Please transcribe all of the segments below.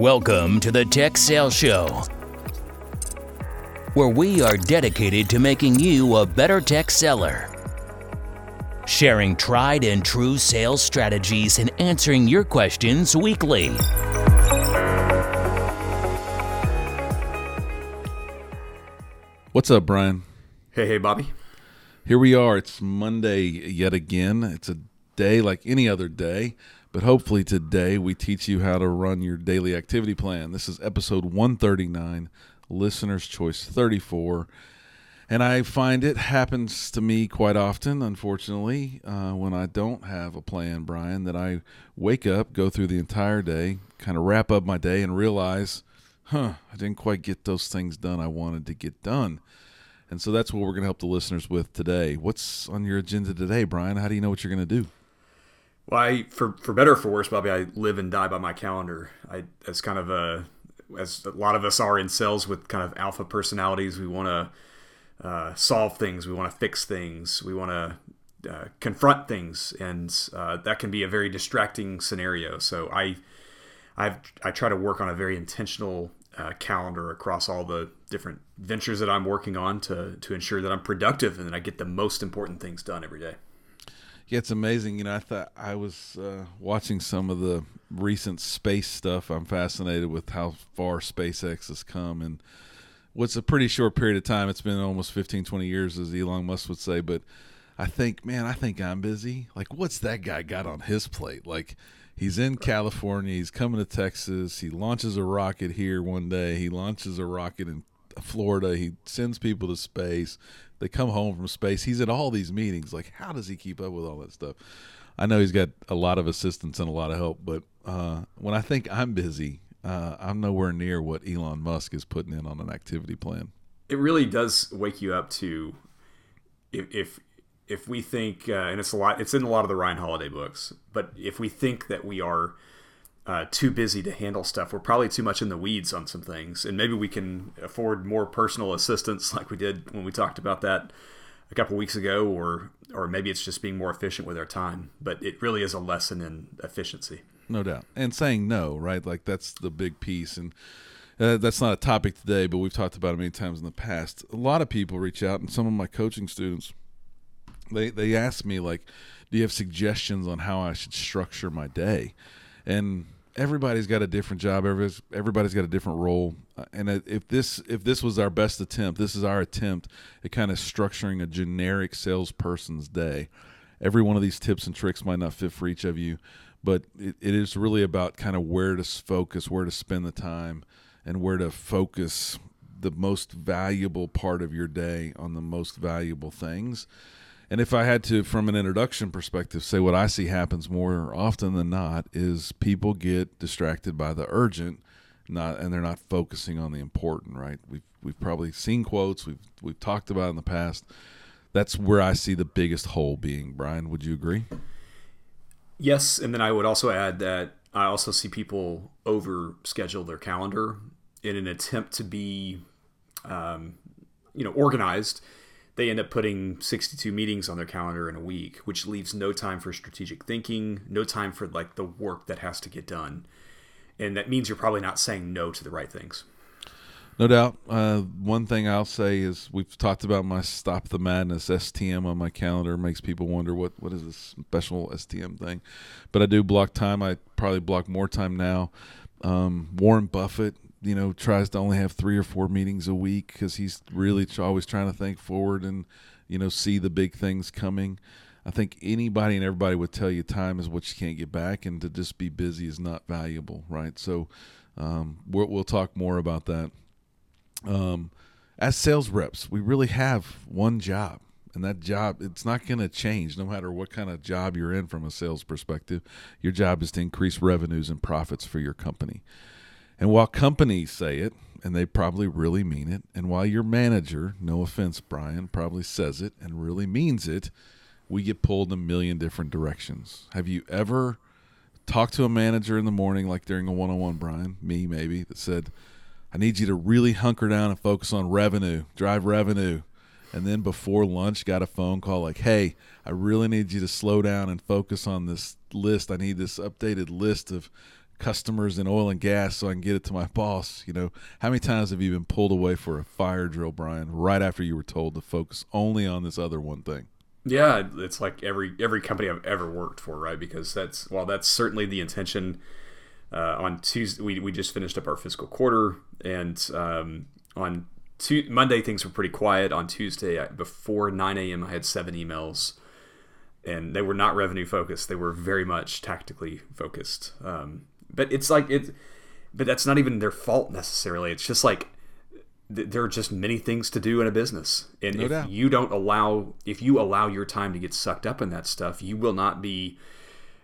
Welcome to the Tech Sales Show, where we are dedicated to making you a better tech seller. Sharing tried and true sales strategies and answering your questions weekly. What's up, Brian? Hey, hey, Bobby. Here we are. It's Monday yet again. It's a day like any other day, but hopefully today we teach you how to run your daily activity plan. This is episode 139, Listener's Choice 34. And I find it happens to me quite often, unfortunately, uh, when I don't have a plan, Brian, that I wake up, go through the entire day, kind of wrap up my day, and realize, huh, I didn't quite get those things done I wanted to get done. And so that's what we're going to help the listeners with today. What's on your agenda today, Brian? How do you know what you're going to do? Well, I, for for better or for worse, Bobby, I live and die by my calendar. I as kind of a as a lot of us are in sales with kind of alpha personalities. We want to uh, solve things. We want to fix things. We want to uh, confront things, and uh, that can be a very distracting scenario. So I I've I try to work on a very intentional uh, calendar across all the different ventures that I'm working on to to ensure that I'm productive and that I get the most important things done every day. Yeah, it's amazing. You know, I thought I was uh, watching some of the recent space stuff. I'm fascinated with how far SpaceX has come and what's a pretty short period of time. It's been almost 15, 20 years, as Elon Musk would say. But I think, man, I think I'm busy. Like, what's that guy got on his plate? Like, he's in California. He's coming to Texas. He launches a rocket here one day. He launches a rocket in Florida. He sends people to space they come home from space. He's at all these meetings. Like, how does he keep up with all that stuff? I know he's got a lot of assistance and a lot of help, but uh, when I think I'm busy, uh, I'm nowhere near what Elon Musk is putting in on an activity plan. It really does wake you up to if if, if we think, uh, and it's a lot, it's in a lot of the Ryan Holiday books, but if we think that we are uh, too busy to handle stuff. We're probably too much in the weeds on some things, and maybe we can afford more personal assistance, like we did when we talked about that a couple weeks ago, or or maybe it's just being more efficient with our time. But it really is a lesson in efficiency. No doubt, and saying no, right? Like that's the big piece, and uh, that's not a topic today, but we've talked about it many times in the past. A lot of people reach out, and some of my coaching students, they they ask me like, "Do you have suggestions on how I should structure my day?" And everybody's got a different job. Everybody's, everybody's got a different role. Uh, and if this if this was our best attempt, this is our attempt at kind of structuring a generic salesperson's day. Every one of these tips and tricks might not fit for each of you, but it, it is really about kind of where to focus, where to spend the time, and where to focus the most valuable part of your day on the most valuable things. And if I had to, from an introduction perspective, say what I see happens more often than not is people get distracted by the urgent, not and they're not focusing on the important. Right? We've we've probably seen quotes we've we've talked about in the past. That's where I see the biggest hole being. Brian, would you agree? Yes, and then I would also add that I also see people over schedule their calendar in an attempt to be, um, you know, organized they end up putting 62 meetings on their calendar in a week, which leaves no time for strategic thinking, no time for like the work that has to get done. And that means you're probably not saying no to the right things. No doubt. Uh, one thing I'll say is we've talked about my Stop the Madness STM on my calendar. It makes people wonder what, what is this special STM thing. But I do block time. I probably block more time now. Um, Warren Buffett you know tries to only have three or four meetings a week because he's really always trying to think forward and you know see the big things coming. I think anybody and everybody would tell you time is what you can't get back and to just be busy is not valuable right? So um, we will talk more about that. Um, as sales reps we really have one job and that job it's not going to change no matter what kind of job you're in from a sales perspective. Your job is to increase revenues and profits for your company and while companies say it, and they probably really mean it, and while your manager, no offense, Brian, probably says it and really means it, we get pulled in a million different directions. Have you ever talked to a manager in the morning, like during a one on one, Brian, me maybe, that said, I need you to really hunker down and focus on revenue, drive revenue. And then before lunch, got a phone call like, hey, I really need you to slow down and focus on this list. I need this updated list of customers in oil and gas so I can get it to my boss. You know, how many times have you been pulled away for a fire drill, Brian, right after you were told to focus only on this other one thing? Yeah, it's like every every company I've ever worked for, right? Because that's well, that's certainly the intention. Uh, on Tuesday, we, we just finished up our fiscal quarter, and um, on Tu- Monday things were pretty quiet. On Tuesday, I, before 9 a.m., I had seven emails, and they were not revenue focused. They were very much tactically focused. Um, but it's like it, but that's not even their fault necessarily. It's just like there are just many things to do in a business, and no if doubt. you don't allow, if you allow your time to get sucked up in that stuff, you will not be,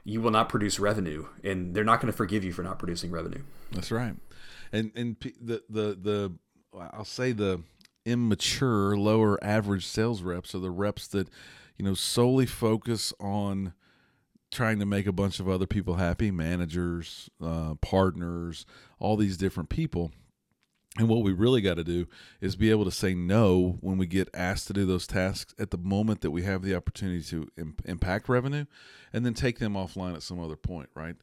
you will not produce revenue, and they're not going to forgive you for not producing revenue. That's right, and and the the the I'll say the immature, lower average sales reps are the reps that you know solely focus on trying to make a bunch of other people happy managers uh, partners all these different people and what we really got to do is be able to say no when we get asked to do those tasks at the moment that we have the opportunity to imp- impact revenue and then take them offline at some other point, right?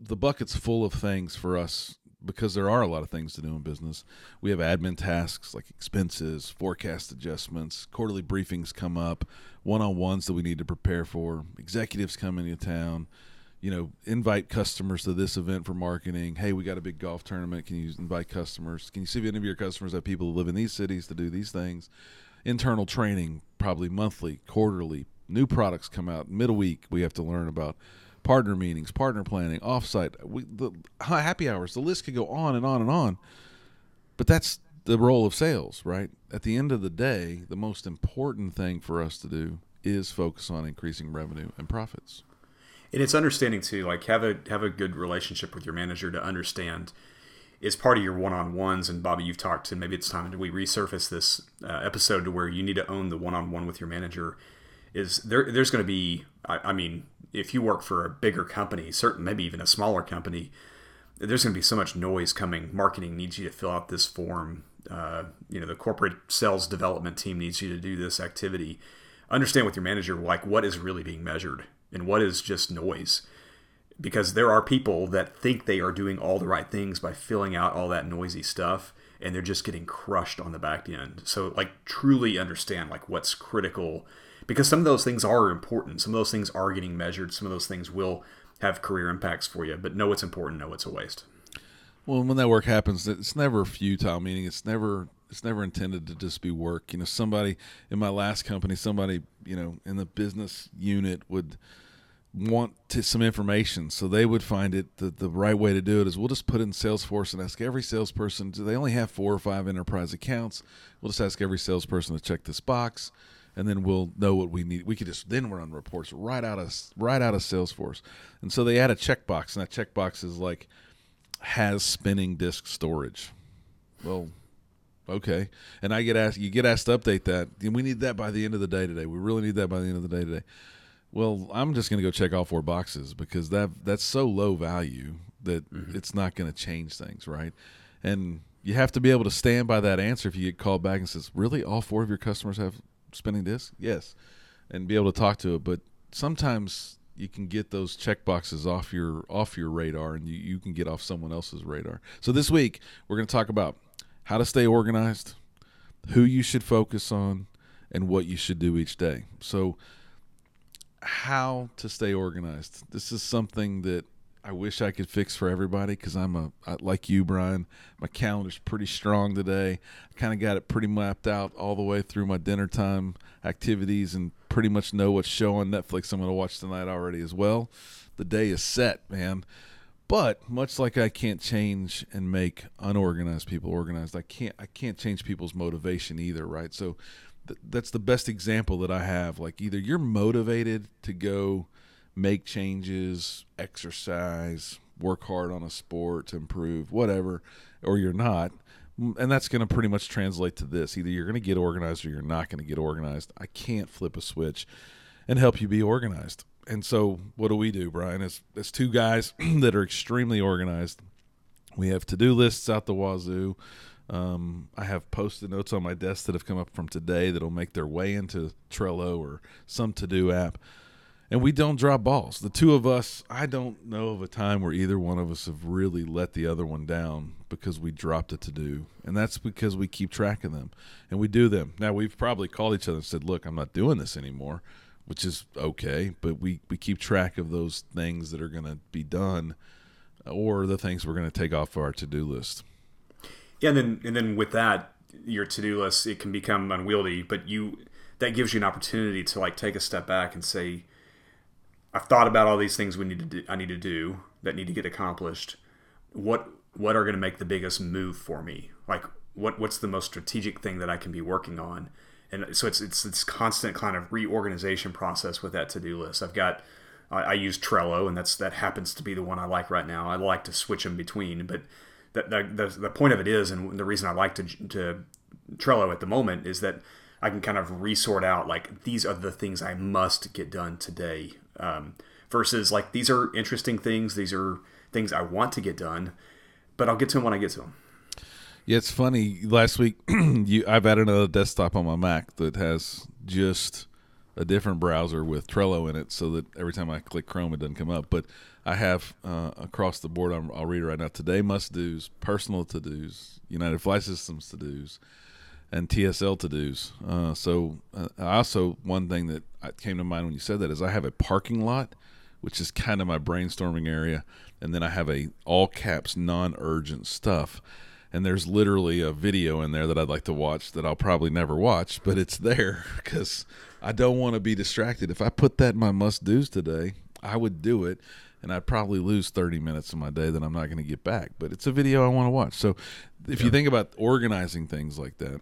The bucket's full of things for us because there are a lot of things to do in business. We have admin tasks like expenses, forecast adjustments, quarterly briefings come up, one on ones that we need to prepare for, executives come into town, you know, invite customers to this event for marketing. Hey, we got a big golf tournament. Can you invite customers? Can you see if any of your customers have people who live in these cities to do these things? Internal training, probably monthly, quarterly. New products come out. Middle week, we have to learn about partner meetings, partner planning, offsite, we, the happy hours. The list could go on and on and on. But that's the role of sales, right? At the end of the day, the most important thing for us to do is focus on increasing revenue and profits. And it's understanding too, like have a have a good relationship with your manager to understand is part of your one-on-ones and bobby you've talked to maybe it's time to we resurface this uh, episode to where you need to own the one-on-one with your manager is there there's going to be I, I, mean if you work for a bigger company certain maybe even a smaller company there's going to be so much noise coming. Marketing needs you to fill out this form. Uh, you know the corporate sales development team needs you to do this activity. Understand with your manager like what is really being measured and what is just noise. Because there are people that think they are doing all the right things by filling out all that noisy stuff and they're just getting crushed on the back end. So like truly understand like what's critical because some of those things are important some of those things are getting measured some of those things will have career impacts for you but know what's important know what's a waste well when that work happens it's never futile meaning it's never it's never intended to just be work. You know, somebody in my last company, somebody you know in the business unit would want to, some information, so they would find it the, the right way to do it is we'll just put in Salesforce and ask every salesperson. Do they only have four or five enterprise accounts? We'll just ask every salesperson to check this box, and then we'll know what we need. We could just then run reports right out of right out of Salesforce, and so they add a checkbox, and that checkbox is like has spinning disk storage. Well, okay. And I get asked, you get asked to update that. And we need that by the end of the day today. We really need that by the end of the day today. Well, I'm just going to go check all four boxes because that that's so low value that mm-hmm. it's not going to change things, right? And you have to be able to stand by that answer if you get called back and says, "Really, all four of your customers have spinning discs?" Yes, and be able to talk to it. But sometimes you can get those check boxes off your off your radar, and you, you can get off someone else's radar. So this week we're going to talk about how to stay organized, who you should focus on, and what you should do each day. So, how to stay organized. This is something that I wish I could fix for everybody because I'm a like you, Brian. My calendar's pretty strong today. I kind of got it pretty mapped out all the way through my dinner time activities and pretty much know what show on Netflix I'm going to watch tonight already as well. The day is set, man. But much like I can't change and make unorganized people organized, I can't I can't change people's motivation either, right? So th- that's the best example that I have. Like either you're motivated to go make changes, exercise, work hard on a sport to improve, whatever, or you're not. And that's going to pretty much translate to this. Either you're going to get organized or you're not going to get organized. I can't flip a switch and help you be organized and so what do we do, Brian? As as two guys that are extremely organized, we have to do lists out the wazoo. Um, I have post-it notes on my desk that have come up from today that'll make their way into Trello or some to-do app. And we don't drop balls. The two of us, I don't know of a time where either one of us have really let the other one down because we dropped a to do, and that's because we keep track of them and we do them. Now we've probably called each other and said, "Look, I'm not doing this anymore," which is okay, but we we keep track of those things that are going to be done or the things we're going to take off our to do list. Yeah, and then and then with that, your to do list it can become unwieldy, but you that gives you an opportunity to like take a step back and say I've thought about all these things we need to do, I need to do that need to get accomplished. What what are going to make the biggest move for me? Like what what's the most strategic thing that I can be working on? And so it's it's this constant kind of reorganization process with that to do list. I've got I, I, use Trello, and that's that happens to be the one I like right now. I like to switch them between, but the the, the, the point of it is, and the reason I like to to Trello at the moment is that I can kind of resort out like these are the things I must get done today um, versus like these are interesting things. These are things I want to get done, but I'll get to them when I get to them. Yeah, it's funny. Last week, you I've added another desktop on my Mac that has just a different browser with Trello in it, so that every time I click Chrome, it doesn't come up. But I have uh, across the board. i will read it right now. Today must dos, personal to dos, United Flight Systems to dos, and TSL to dos. Uh, so uh, also one thing that came to mind when you said that is I have a parking lot, which is kind of my brainstorming area, and then I have a all caps non urgent stuff. And there's literally a video in there that I'd like to watch that I'll probably never watch, but it's there because I don't want to be distracted. If I put that in my must dos today, I would do it and I'd probably lose 30 minutes of my day that I'm not going to get back. But it's a video I want to watch. So if yeah. you think about organizing things like that,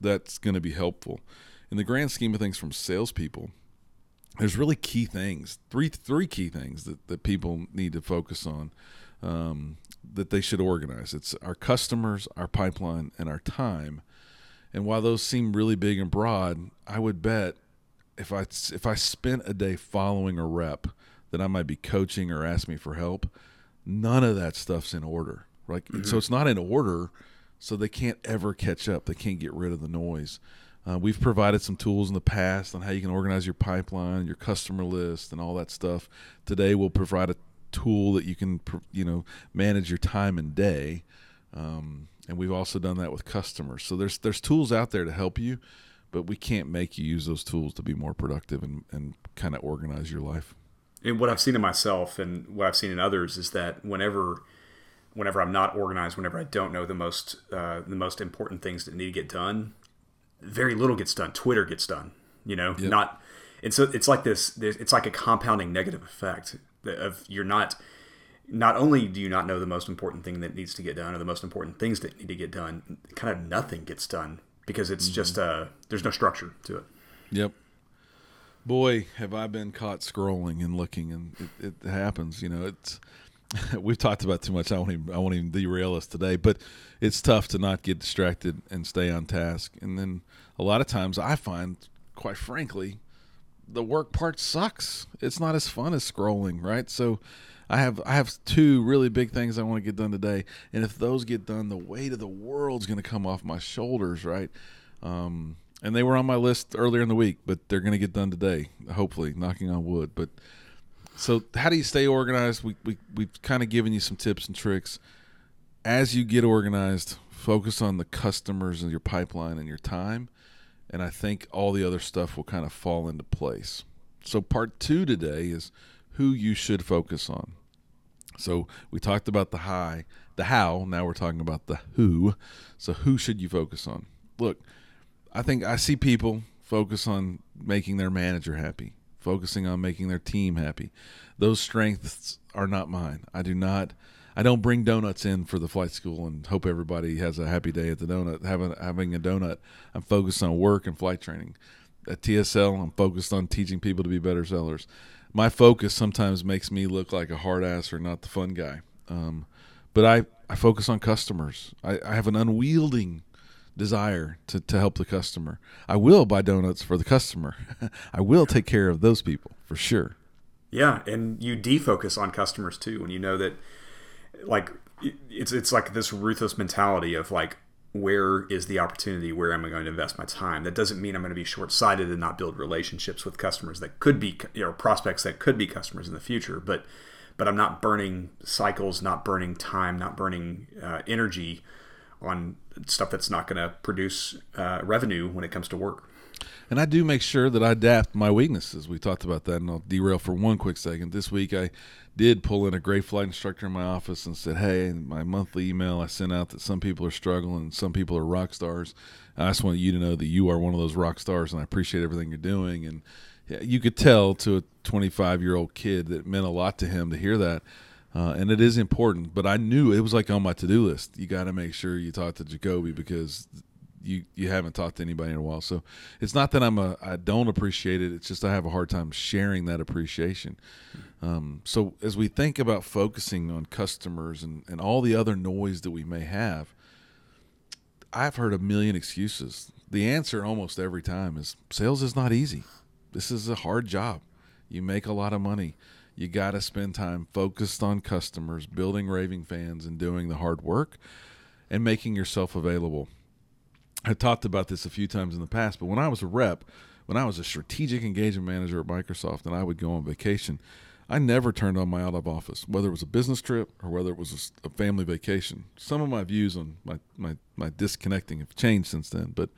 that's going to be helpful. In the grand scheme of things, from salespeople, there's really key things three three key things that, that people need to focus on um, that they should organize. It's our customers, our pipeline, and our time. And while those seem really big and broad, I would bet if I if I spent a day following a rep that I might be coaching or ask me for help, none of that stuff's in order. Right? Mm-hmm. So it's not in order so they can't ever catch up. They can't get rid of the noise. Uh, we've provided some tools in the past on how you can organize your pipeline, your customer list, and all that stuff. Today, we'll provide a tool that you can, you know, manage your time and day. Um, and we've also done that with customers. So there's there's tools out there to help you, but we can't make you use those tools to be more productive and, and kind of organize your life. And what I've seen in myself and what I've seen in others is that whenever whenever I'm not organized, whenever I don't know the most uh, the most important things that need to get done, very little gets done. Twitter gets done. You know, yep. not. And so it's like this. It's like a compounding negative effect of you're not. Not only do you not know the most important thing that needs to get done, or the most important things that need to get done, kind of nothing gets done because it's mm-hmm. just uh, there's no structure to it. Yep. Boy, have I been caught scrolling and looking, and it, it happens. You know, it's we've talked about too much. I won't even I won't even derail us today, but it's tough to not get distracted and stay on task. And then a lot of times I find, quite frankly, the work part sucks. It's not as fun as scrolling, right? So I have I have two really big things I want to get done today, and if those get done, the weight of the world's going to come off my shoulders, right? Um, and they were on my list earlier in the week, but they're going to get done today, hopefully, knocking on wood. But so, how do you stay organized? We, we, we've kind of given you some tips and tricks. As you get organized, focus on the customers and your pipeline and your time. And I think all the other stuff will kind of fall into place. So, part two today is who you should focus on. So, we talked about the high, the how. Now we're talking about the who. So, who should you focus on? Look, I think I see people focus on making their manager happy focusing on making their team happy. Those strengths are not mine. I do not. I don't bring donuts in for the flight school and hope everybody has a happy day at the donut having having a donut. I'm focused on work and flight training. At TSL, I'm focused on teaching people to be better sellers. My focus sometimes makes me look like a hard ass or not the fun guy. Um, but I, I focus on customers. I, I have an unwielding desire to, to help the customer. I will buy donuts for the customer. I will take care of those people for sure. Yeah, and you defocus on customers too when you know that like it's it's like this ruthless mentality of like where is the opportunity? Where am I going to invest my time? That doesn't mean I'm going to be short sighted and not build relationships with customers that could be, you know, prospects that could be customers in the future. But, but I'm not burning cycles, not burning time, not burning uh, energy on stuff that's not going to produce uh, revenue when it comes to work. And I do make sure that I adapt my weaknesses. We talked about that, and I'll derail for one quick second. This week, I did pull in a great flight instructor in my office and said, "Hey, in my monthly email I sent out that some people are struggling, some people are rock stars. I just want you to know that you are one of those rock stars, and I appreciate everything you're doing." And you could tell to a 25 year old kid that meant a lot to him to hear that. Uh, and it is important, but I knew it was like on my to do list. You got to make sure you talk to Jacoby because you you haven't talked to anybody in a while. So it's not that I'm a I don't appreciate it. It's just I have a hard time sharing that appreciation. Um, so as we think about focusing on customers and and all the other noise that we may have, I've heard a million excuses. The answer almost every time is sales is not easy. This is a hard job. You make a lot of money. You got to spend time focused on customers, building raving fans, and doing the hard work and making yourself available I talked about this a few times in the past, but when I was a rep, when I was a strategic engagement manager at Microsoft and I would go on vacation, I never turned on my out of office, whether it was a business trip or whether it was a, family vacation. Some of my views on my, my, my disconnecting have changed since then, but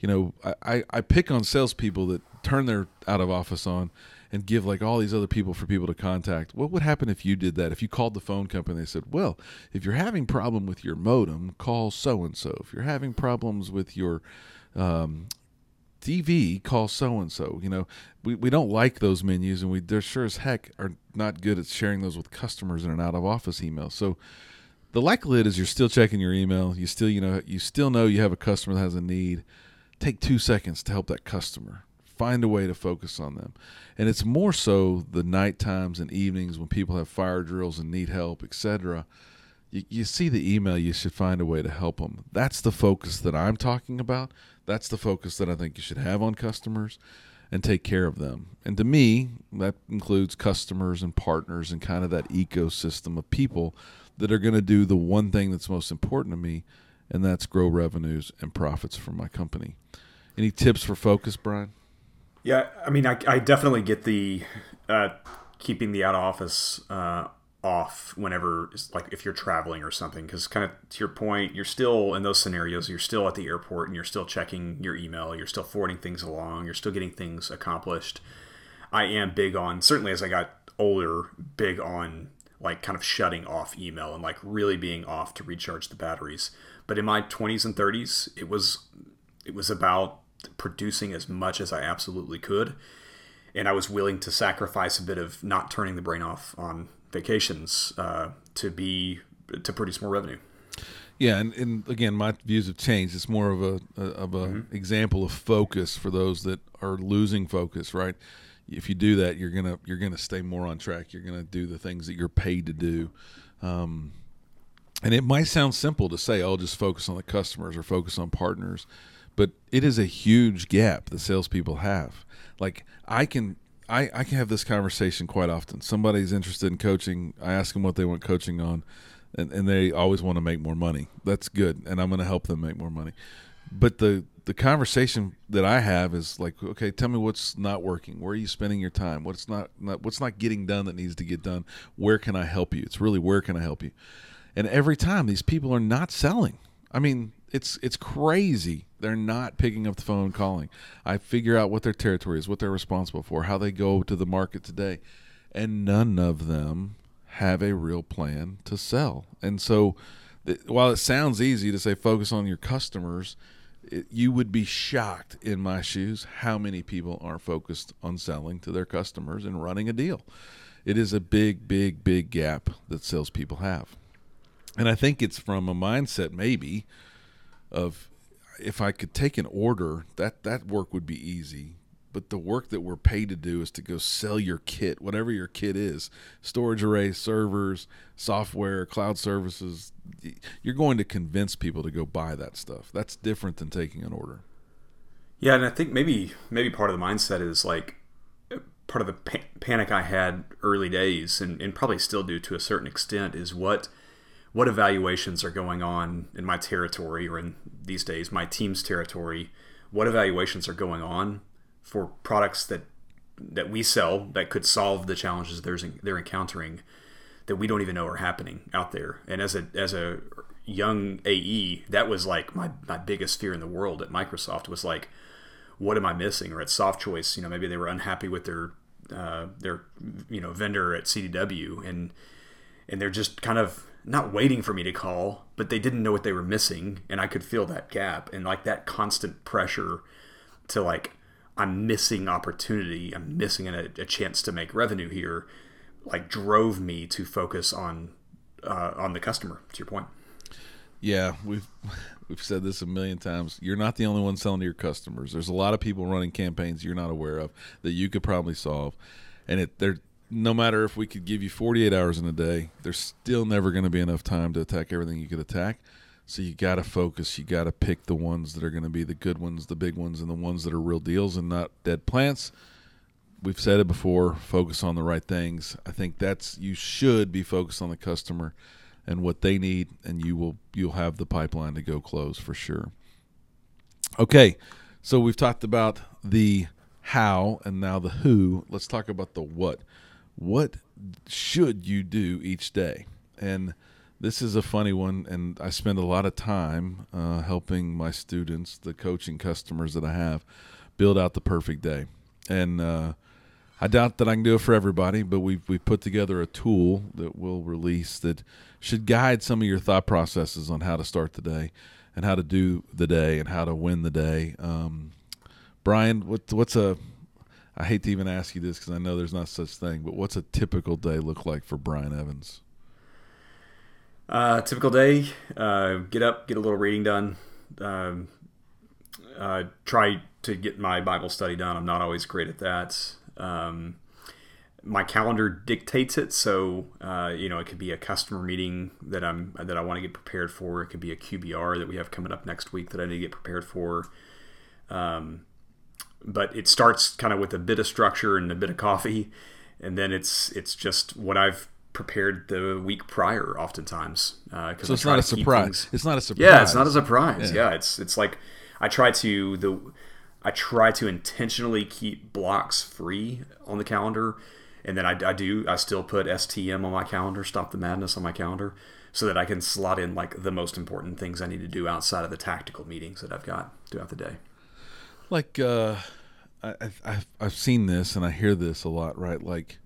you know, I, I, pick on salespeople that turn their out of office on and give like all these other people for people to contact. What would happen if you did that? If you called the phone company they said, "Well, if you're having problem with your modem, call so and so. If you're having problems with your um, TV, call so and so." You know, we, we don't like those menus, and we they're sure as heck are not good at sharing those with customers in an out of office email. So the likelihood is you're still checking your email. You still you know you still know you have a customer that has a need. Take two seconds to help that customer find a way to focus on them. And it's more so the night times and evenings when people have fire drills and need help, etc. You, you see the email, you should find a way to help them. That's the focus that I'm talking about. That's the focus that I think you should have on customers and take care of them. And to me, that includes customers and partners and kind of that ecosystem of people that are going to do the one thing that's most important to me, and that's grow revenues and profits for my company. Any tips for focus, Brian? Yeah, I mean, I, I definitely get the uh, keeping the out of office uh, off whenever, like, if you're traveling or something. Because, kind of to your point, you're still in those scenarios. You're still at the airport and you're still checking your email. You're still forwarding things along. You're still getting things accomplished. I am big on certainly as I got older, big on like kind of shutting off email and like really being off to recharge the batteries. But in my 20s and 30s, it was it was about producing as much as I absolutely could. And I was willing to sacrifice a bit of not turning the brain off on vacations uh, to be to produce more revenue. Yeah, and, and again, my views have changed. It's more of a, a of a mm-hmm. example of focus for those that are losing focus. Right, if you do that, you're gonna you're gonna stay more on track. You're gonna do the things that you're paid to do. Um, and it might sound simple to say, "I'll "Oh, just focus on the customers or focus on partners." But it is a huge gap that salespeople have. Like I can I, I can have this conversation quite often. Somebody's interested in coaching. I ask them what they want coaching on, and, and they always want to make more money. That's good, and I'm going to help them make more money. But the the conversation that I have is like, okay, tell me what's not working. Where are you spending your time? What's not, not what's not getting done that needs to get done? Where can I help you? It's really where can I help you? And every time these people are not selling. I mean, it's it's crazy. They're not picking up the phone calling. I figure out what their territory is, what they're responsible for, how they go to the market today, and none of them have a real plan to sell. And so, th- while it sounds easy to say focus on your customers, it, you would be shocked in my shoes how many people are focused on selling to their customers and running a deal. It is a big, big, big gap that salespeople have. And I think it's from a mindset, maybe, of if I could take an order, that that work would be easy. But the work that we're paid to do is to go sell your kit, whatever your kit is, storage arrays, servers, software, cloud services. You're going to convince people to go buy that stuff. That's different than taking an order. Yeah, and I think maybe maybe part of the mindset is like part of the pa- panic I had early days, and, and probably still do to a certain extent, is what what evaluations are going on in my territory or in these days my team's territory what evaluations are going on for products that that we sell that could solve the challenges they're, they're encountering that we don't even know are happening out there. And as a as a young AE that was like my, my biggest fear in the world at Microsoft was like what am I missing? Or at Softchoice you know maybe they were unhappy with their uh, their you know vendor at CDW and and they're just kind of not waiting for me to call, but they didn't know what they were missing, and I could feel that gap and like that constant pressure to like I'm missing opportunity, I'm missing a, a chance to make revenue here, like drove me to focus on uh, on the customer. To your point. Yeah, we've we've said this a million times. You're not the only one selling to your customers. There's a lot of people running campaigns you're not aware of that you could probably solve, and it they're no matter if we could give you 48 hours in a day, there's still never going to be enough time to attack everything you could attack. So you got to focus. You got to pick the ones that are going to be the good ones, the big ones, and the ones that are real deals and not dead plants. We've said it before. Focus on the right things. I think that's you should be focused on the customer and what they need, and you will you'll have the pipeline to go close for sure. Okay, so we've talked about the how and now the who. Let's talk about the what what should you do each day? And this is a funny one, and I spend a lot of time uh, helping my students, the coaching customers that I have, build out the perfect day. And uh, I doubt that I can do it for everybody, but we've we put together a tool that we'll release that should guide some of your thought processes on how to start the day, and how to do the day, and how to win the day. Um, Brian, what, what's a I hate to even ask you this because I know there's not such thing, but what's a typical day look like for Brian Evans? Uh, typical day: uh, get up, get a little reading done, um, uh, try to get my Bible study done. I'm not always great at that. Um, my calendar dictates it, so uh, you know it could be a customer meeting that I'm that I want to get prepared for. It could be a QBR that we have coming up next week that I need to get prepared for. Um, but it starts kind of with a bit of structure and a bit of coffee, and then it's it's just what I've prepared the week prior, oftentimes. Uh, so it's not a surprise. It's not a surprise. Yeah, it's not a surprise. Yeah. yeah, it's it's like I try to the I try to intentionally keep blocks free on the calendar, and then I, I do I still put STM on my calendar, stop the madness on my calendar, so that I can slot in like the most important things I need to do outside of the tactical meetings that I've got throughout the day. Like, uh, I, I've I've seen this and I hear this a lot, right? Like,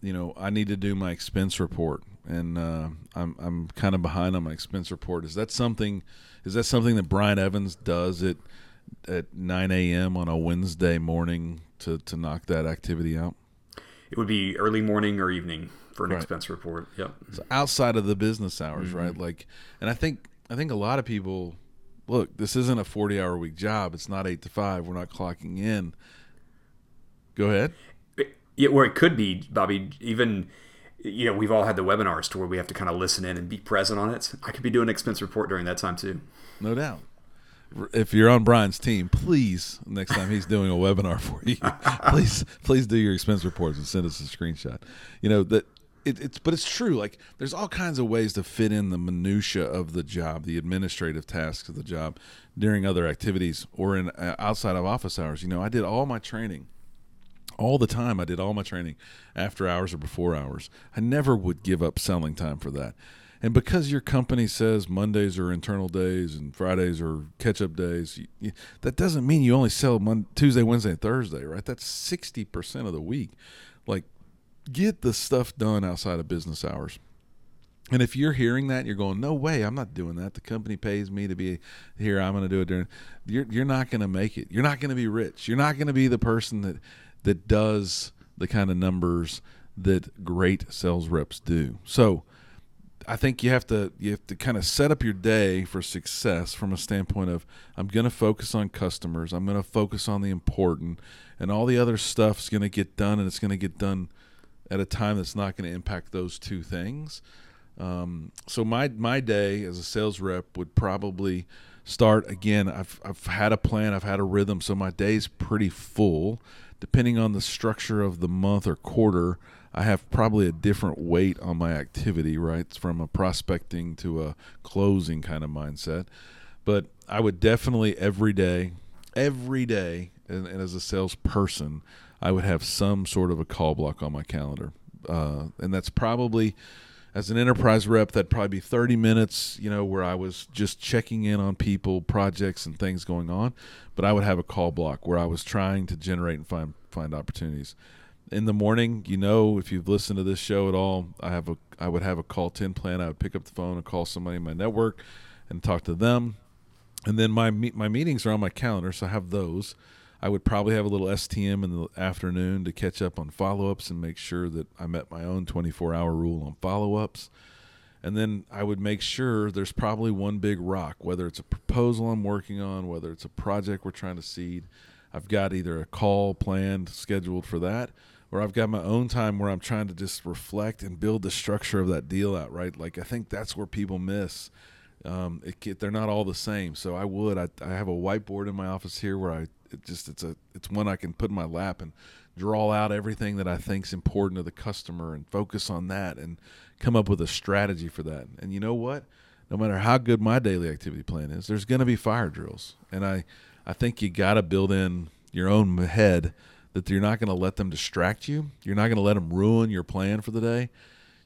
you know, I need to do my expense report, and uh, I'm I'm kind of behind on my expense report. Is that something? Is that something that Brian Evans does at at 9 a.m. on a Wednesday morning to to knock that activity out? It would be early morning or evening for an right. expense report. Yep. So outside of the business hours, mm-hmm. right? Like, and I think I think a lot of people look, this isn't a 40 hour week job. It's not eight to five. We're not clocking in. Go ahead. Yeah, or it could be, Bobby, even, you know, we've all had the webinars to where we have to kind of listen in and be present on it. I could be doing an expense report during that time too. No doubt. If you're on Brian's team, please next time he's doing a webinar for you, please please do your expense reports and send us a screenshot. You know that it, it's but it's true. Like there's all kinds of ways to fit in the minutia of the job, the administrative tasks of the job during other activities or in uh, outside of office hours. You know, I did all my training all the time. I did all my training after hours or before hours. I never would give up selling time for that. And because your company says Mondays are internal days and Fridays are catch up days, you, you, that doesn't mean you only sell Monday, Tuesday, Wednesday, and Thursday, right? That's 60% of the week. Like get the stuff done outside of business hours. And if you're hearing that, you're going, "No way, I'm not doing that. The company pays me to be here. I'm going to do it during." You're you're not going to make it. You're not going to be rich. You're not going to be the person that that does the kind of numbers that great sales reps do. So, I think you have to you have to kind of set up your day for success from a standpoint of I'm going to focus on customers. I'm going to focus on the important, and all the other stuff's going to get done, and it's going to get done at a time that's not going to impact those two things. Um, so my my day as a sales rep would probably start again. I've I've had a plan. I've had a rhythm. So my day's pretty full. Depending on the structure of the month or quarter, I have probably a different weight on my activity, right? It's From a prospecting to a closing kind of mindset. But I would definitely every day, every day, and, and as a salesperson, I would have some sort of a call block on my calendar. Uh, and that's probably as an enterprise rep that'd probably be 30 minutes you know where i was just checking in on people projects and things going on. But i would have a call block where i was trying to generate and find find opportunities. In the morning you know if you've listened to this show at all i have a i would have a call 10 plan. I would pick up the phone and call somebody in my network and talk to them. And then my my meetings are on my calendar so i have those I would probably have a little STM in the afternoon to catch up on follow ups and make sure that I met my own 24 hour rule on follow ups. And then I would make sure there's probably one big rock, whether it's a proposal I'm working on, whether it's a project we're trying to seed. I've got either a call planned, scheduled for that, or I've got my own time where I'm trying to just reflect and build the structure of that deal out, right? Like, I think that's where people miss. Um, it, they're not all the same. So I would, I, I have a whiteboard in my office here where I it just it's a it's one I can put in my lap and draw out everything that I think is important to the customer and focus on that and come up with a strategy for that. And you know what? No matter how good my daily activity plan is, there's going to be fire drills. And I I think you got to build in your own head that you're not going to let them distract you. You're not going to let them ruin your plan for the day.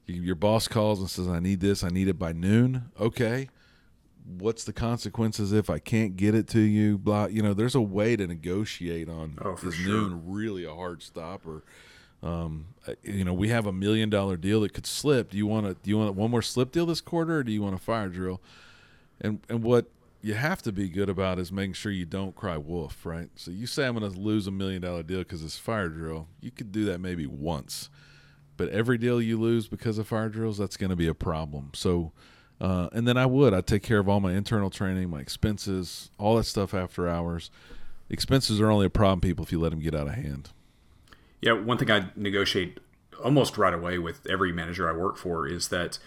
Your boss calls and says, "I need this. I need it by noon." Okay what's the consequences if I can't get it to you? Blah, you know, there's a way to negotiate on oh, is sure. noon really a hard stopper? um, uh, you know, we have a million dollar deal that could slip. Do you want to, do you want one more slip deal this quarter or do you want a fire drill? And, and what you have to be good about is making sure you don't cry wolf, right? So you say I'm going to lose a million dollar deal because it's fire drill. You could do that maybe once, but every deal you lose because of fire drills, that's going to be a problem. So, uh, and then I would. I'd take care of all my internal training, my expenses, all that stuff after hours. Expenses are only a problem, people, if you let them get out of hand. Yeah, one thing I negotiate almost right away with every manager I work for is that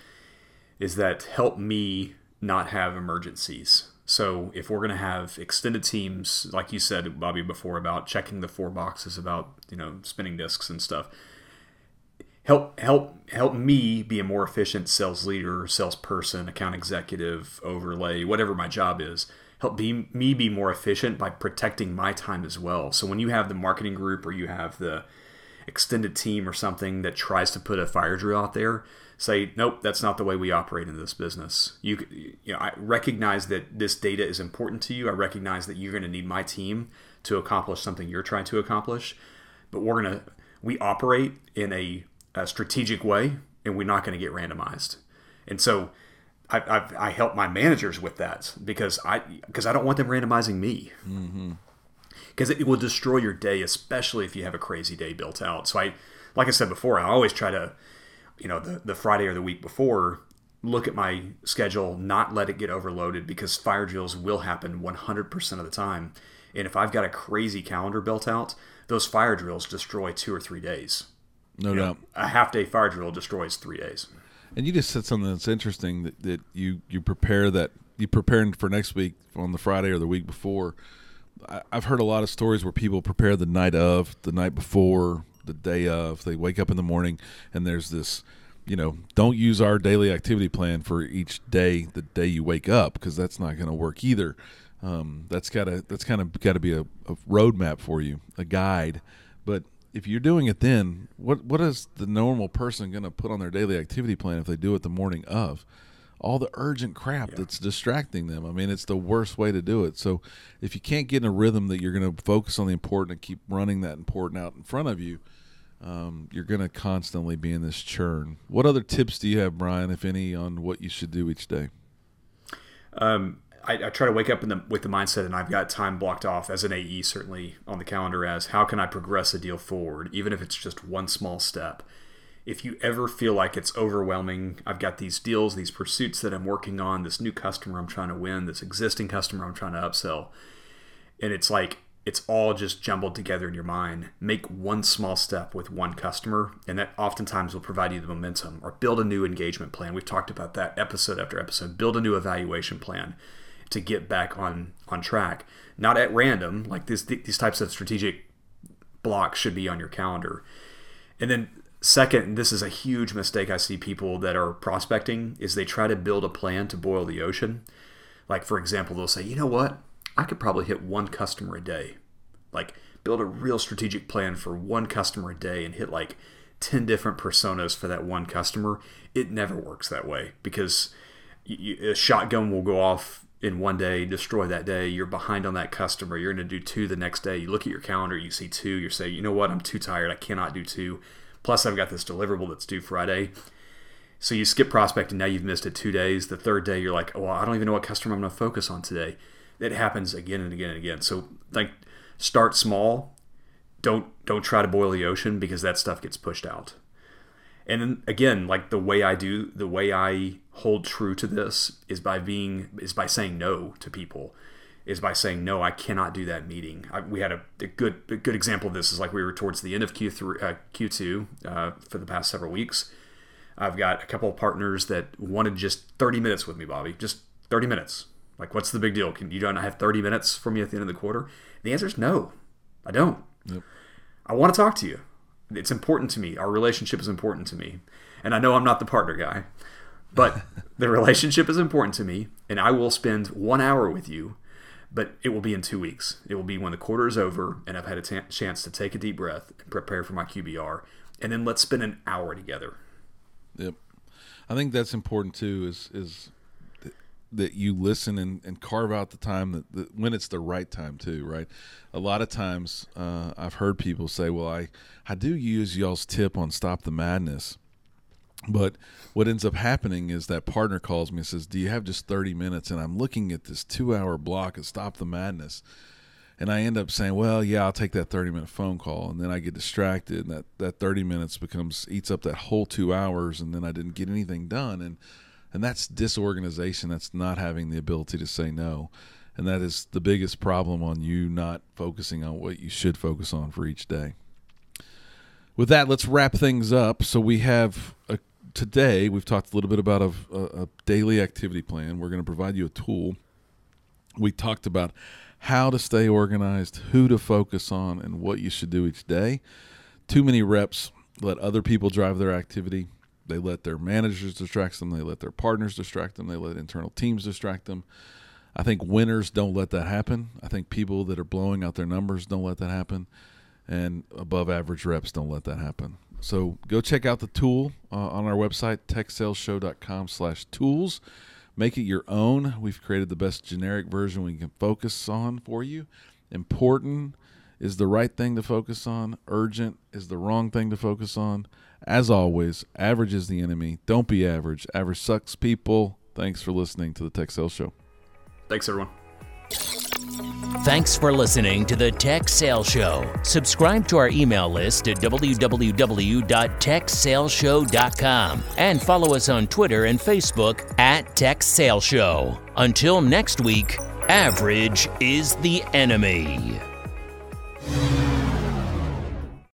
is that help me not have emergencies. So if we're going to have extended teams, like you said, Bobby, before about checking the four boxes about you know spinning discs and stuff, help help help me be a more efficient sales leader, salesperson, account executive, overlay, whatever my job is. Help be, me be more efficient by protecting my time as well. So when you have the marketing group or you have the extended team or something that tries to put a fire drill out there, say, nope, that's not the way we operate in this business. You, you know, I recognize that this data is important to you. I recognize that you're going to need my team to accomplish something you're trying to accomplish, but we're to we operate in a a strategic way, and we're not going to get randomized. And so I, I've, I help my managers with that because I because I don't want them randomizing me. Because mm-hmm. it will destroy your day, especially if you have a crazy day built out. So I, like I said before, I always try to, you know, the, the Friday or the week before, look at my schedule, not let it get overloaded because fire drills will happen 100% of the time. And if I've got a crazy calendar built out, those fire drills destroy two or three days. No doubt. Know, a half day fire drill destroys three days. And you just said something that's interesting that, that you you prepare that you preparing for next week on the Friday or the week before. I, I've heard a lot of stories where people prepare the night of, the night before, the day of. They wake up in the morning and there's this you know, don't use our daily activity plan for each day the day you wake up because that's not going to work either. Um, that's gotta that's kind of got to be a, a roadmap for you, a guide. But if you're doing it then, what what is the normal person going to put on their daily activity plan if they do it the morning of? All the urgent crap yeah. that's distracting them. I mean, it's the worst way to do it. So, if you can't get in a rhythm that you're going to focus on the important and keep running that important out in front of you, um, you're going to constantly be in this churn. What other tips do you have, Brian, if any, on what you should do each day? Um, I, I, try to wake up the, with the mindset, and I've got time blocked off as an AE, certainly on the calendar, as how can I progress a deal forward, even if it's just one small step. If you ever feel like it's overwhelming, I've got these deals, these pursuits that I'm working on, this new customer I'm trying to win, this existing customer I'm trying to upsell, and it's like it's all just jumbled together in your mind. Make one small step with one customer, and that oftentimes will provide you the momentum. Or build a new engagement plan. We've talked about that episode after episode. Build a new evaluation plan to get back on on track. Not at random, like this, these types of strategic blocks should be on your calendar. And then second, this is a huge mistake I see people that are prospecting is they try to build a plan to boil the ocean. Like for example, they'll say, "You know what? I could probably hit one customer a day." Like build a real strategic plan for one customer a day and hit like 10 different personas for that one customer. It never works that way because a shotgun will go off in one day, destroy that day. You're behind on that customer. You're going to do two the next day. You look at your calendar, you see two. You're saying, you know what? I'm too tired. I cannot do two. Plus, I've got this deliverable that's due Friday. So you skip prospecting. Now you've missed it two days. The third day, you're like, well, I don't even know what customer I'm going to focus on today. It happens again and again and again. So like, start small. Don't don't try to boil the ocean because that stuff gets pushed out. And then again, like the way I do, the way I hold true to this is by being is by saying no to people, is by saying no, I cannot do that meeting. I, we had a, a, good a good example of this is like we were towards the end of Q three uh, Q two uh, for the past several weeks. I've got a couple of partners that wanted just 30 minutes with me, Bobby. Just 30 minutes. Like, what's the big deal? Can you don't I have 30 minutes for me at the end of the quarter? The answer is no. I don't. Yep. I want to talk to you. It's important to me. Our relationship is important to me. And I know I'm not the partner guy, but the relationship is important to me. And I will spend one hour with you, but it will be in two weeks. It will be when the quarter is over and I've had a t- chance to take a deep breath and prepare for my QBR. And then let's spend an hour together. Yep. I think that's important too. Is is that you listen and, and carve out the time that, that, when it's the right time too right? A lot of times uh, i've heard people say well i i do use y'all's tip on stop the madness but what ends up happening is that partner calls me and says do you have just 30 minutes? And i'm looking at this two hour block of stop the madness and i end up saying well yeah i'll take that 30 minute phone call and then i get distracted and that, that 30 minutes becomes eats up that whole two hours and then i didn't get anything done and and that's disorganization. That's not having the ability to say no. And that is the biggest problem on you not focusing on what you should focus on for each day. With that let's wrap things up. So we have a, today we've talked a little bit about a, a, a daily activity plan. We're going to provide you a tool. We talked about how to stay organized who to focus on and what you should do each day. Too many reps let other people drive their activity they let their managers distract them. They let their partners distract them. They let internal teams distract them. I think winners don't let that happen. I think people that are blowing out their numbers don't let that happen. And above average reps don't let that happen. So go check out the tool uh, on our website, techsaleshow.com slash tools. Make it your own. We've created the best generic version we can focus on for you. Important is the right thing to focus on. Urgent is the wrong thing to focus on. As always, average is the enemy. Don't be average. Average sucks, people. Thanks for listening to the Tech Sales Show. Thanks, everyone. Thanks for listening to the Tech Sales Show. Subscribe to our email list at www.techsaleshow.com and follow us on Twitter and Facebook at Tech Sales Show. Until next week, average is the enemy.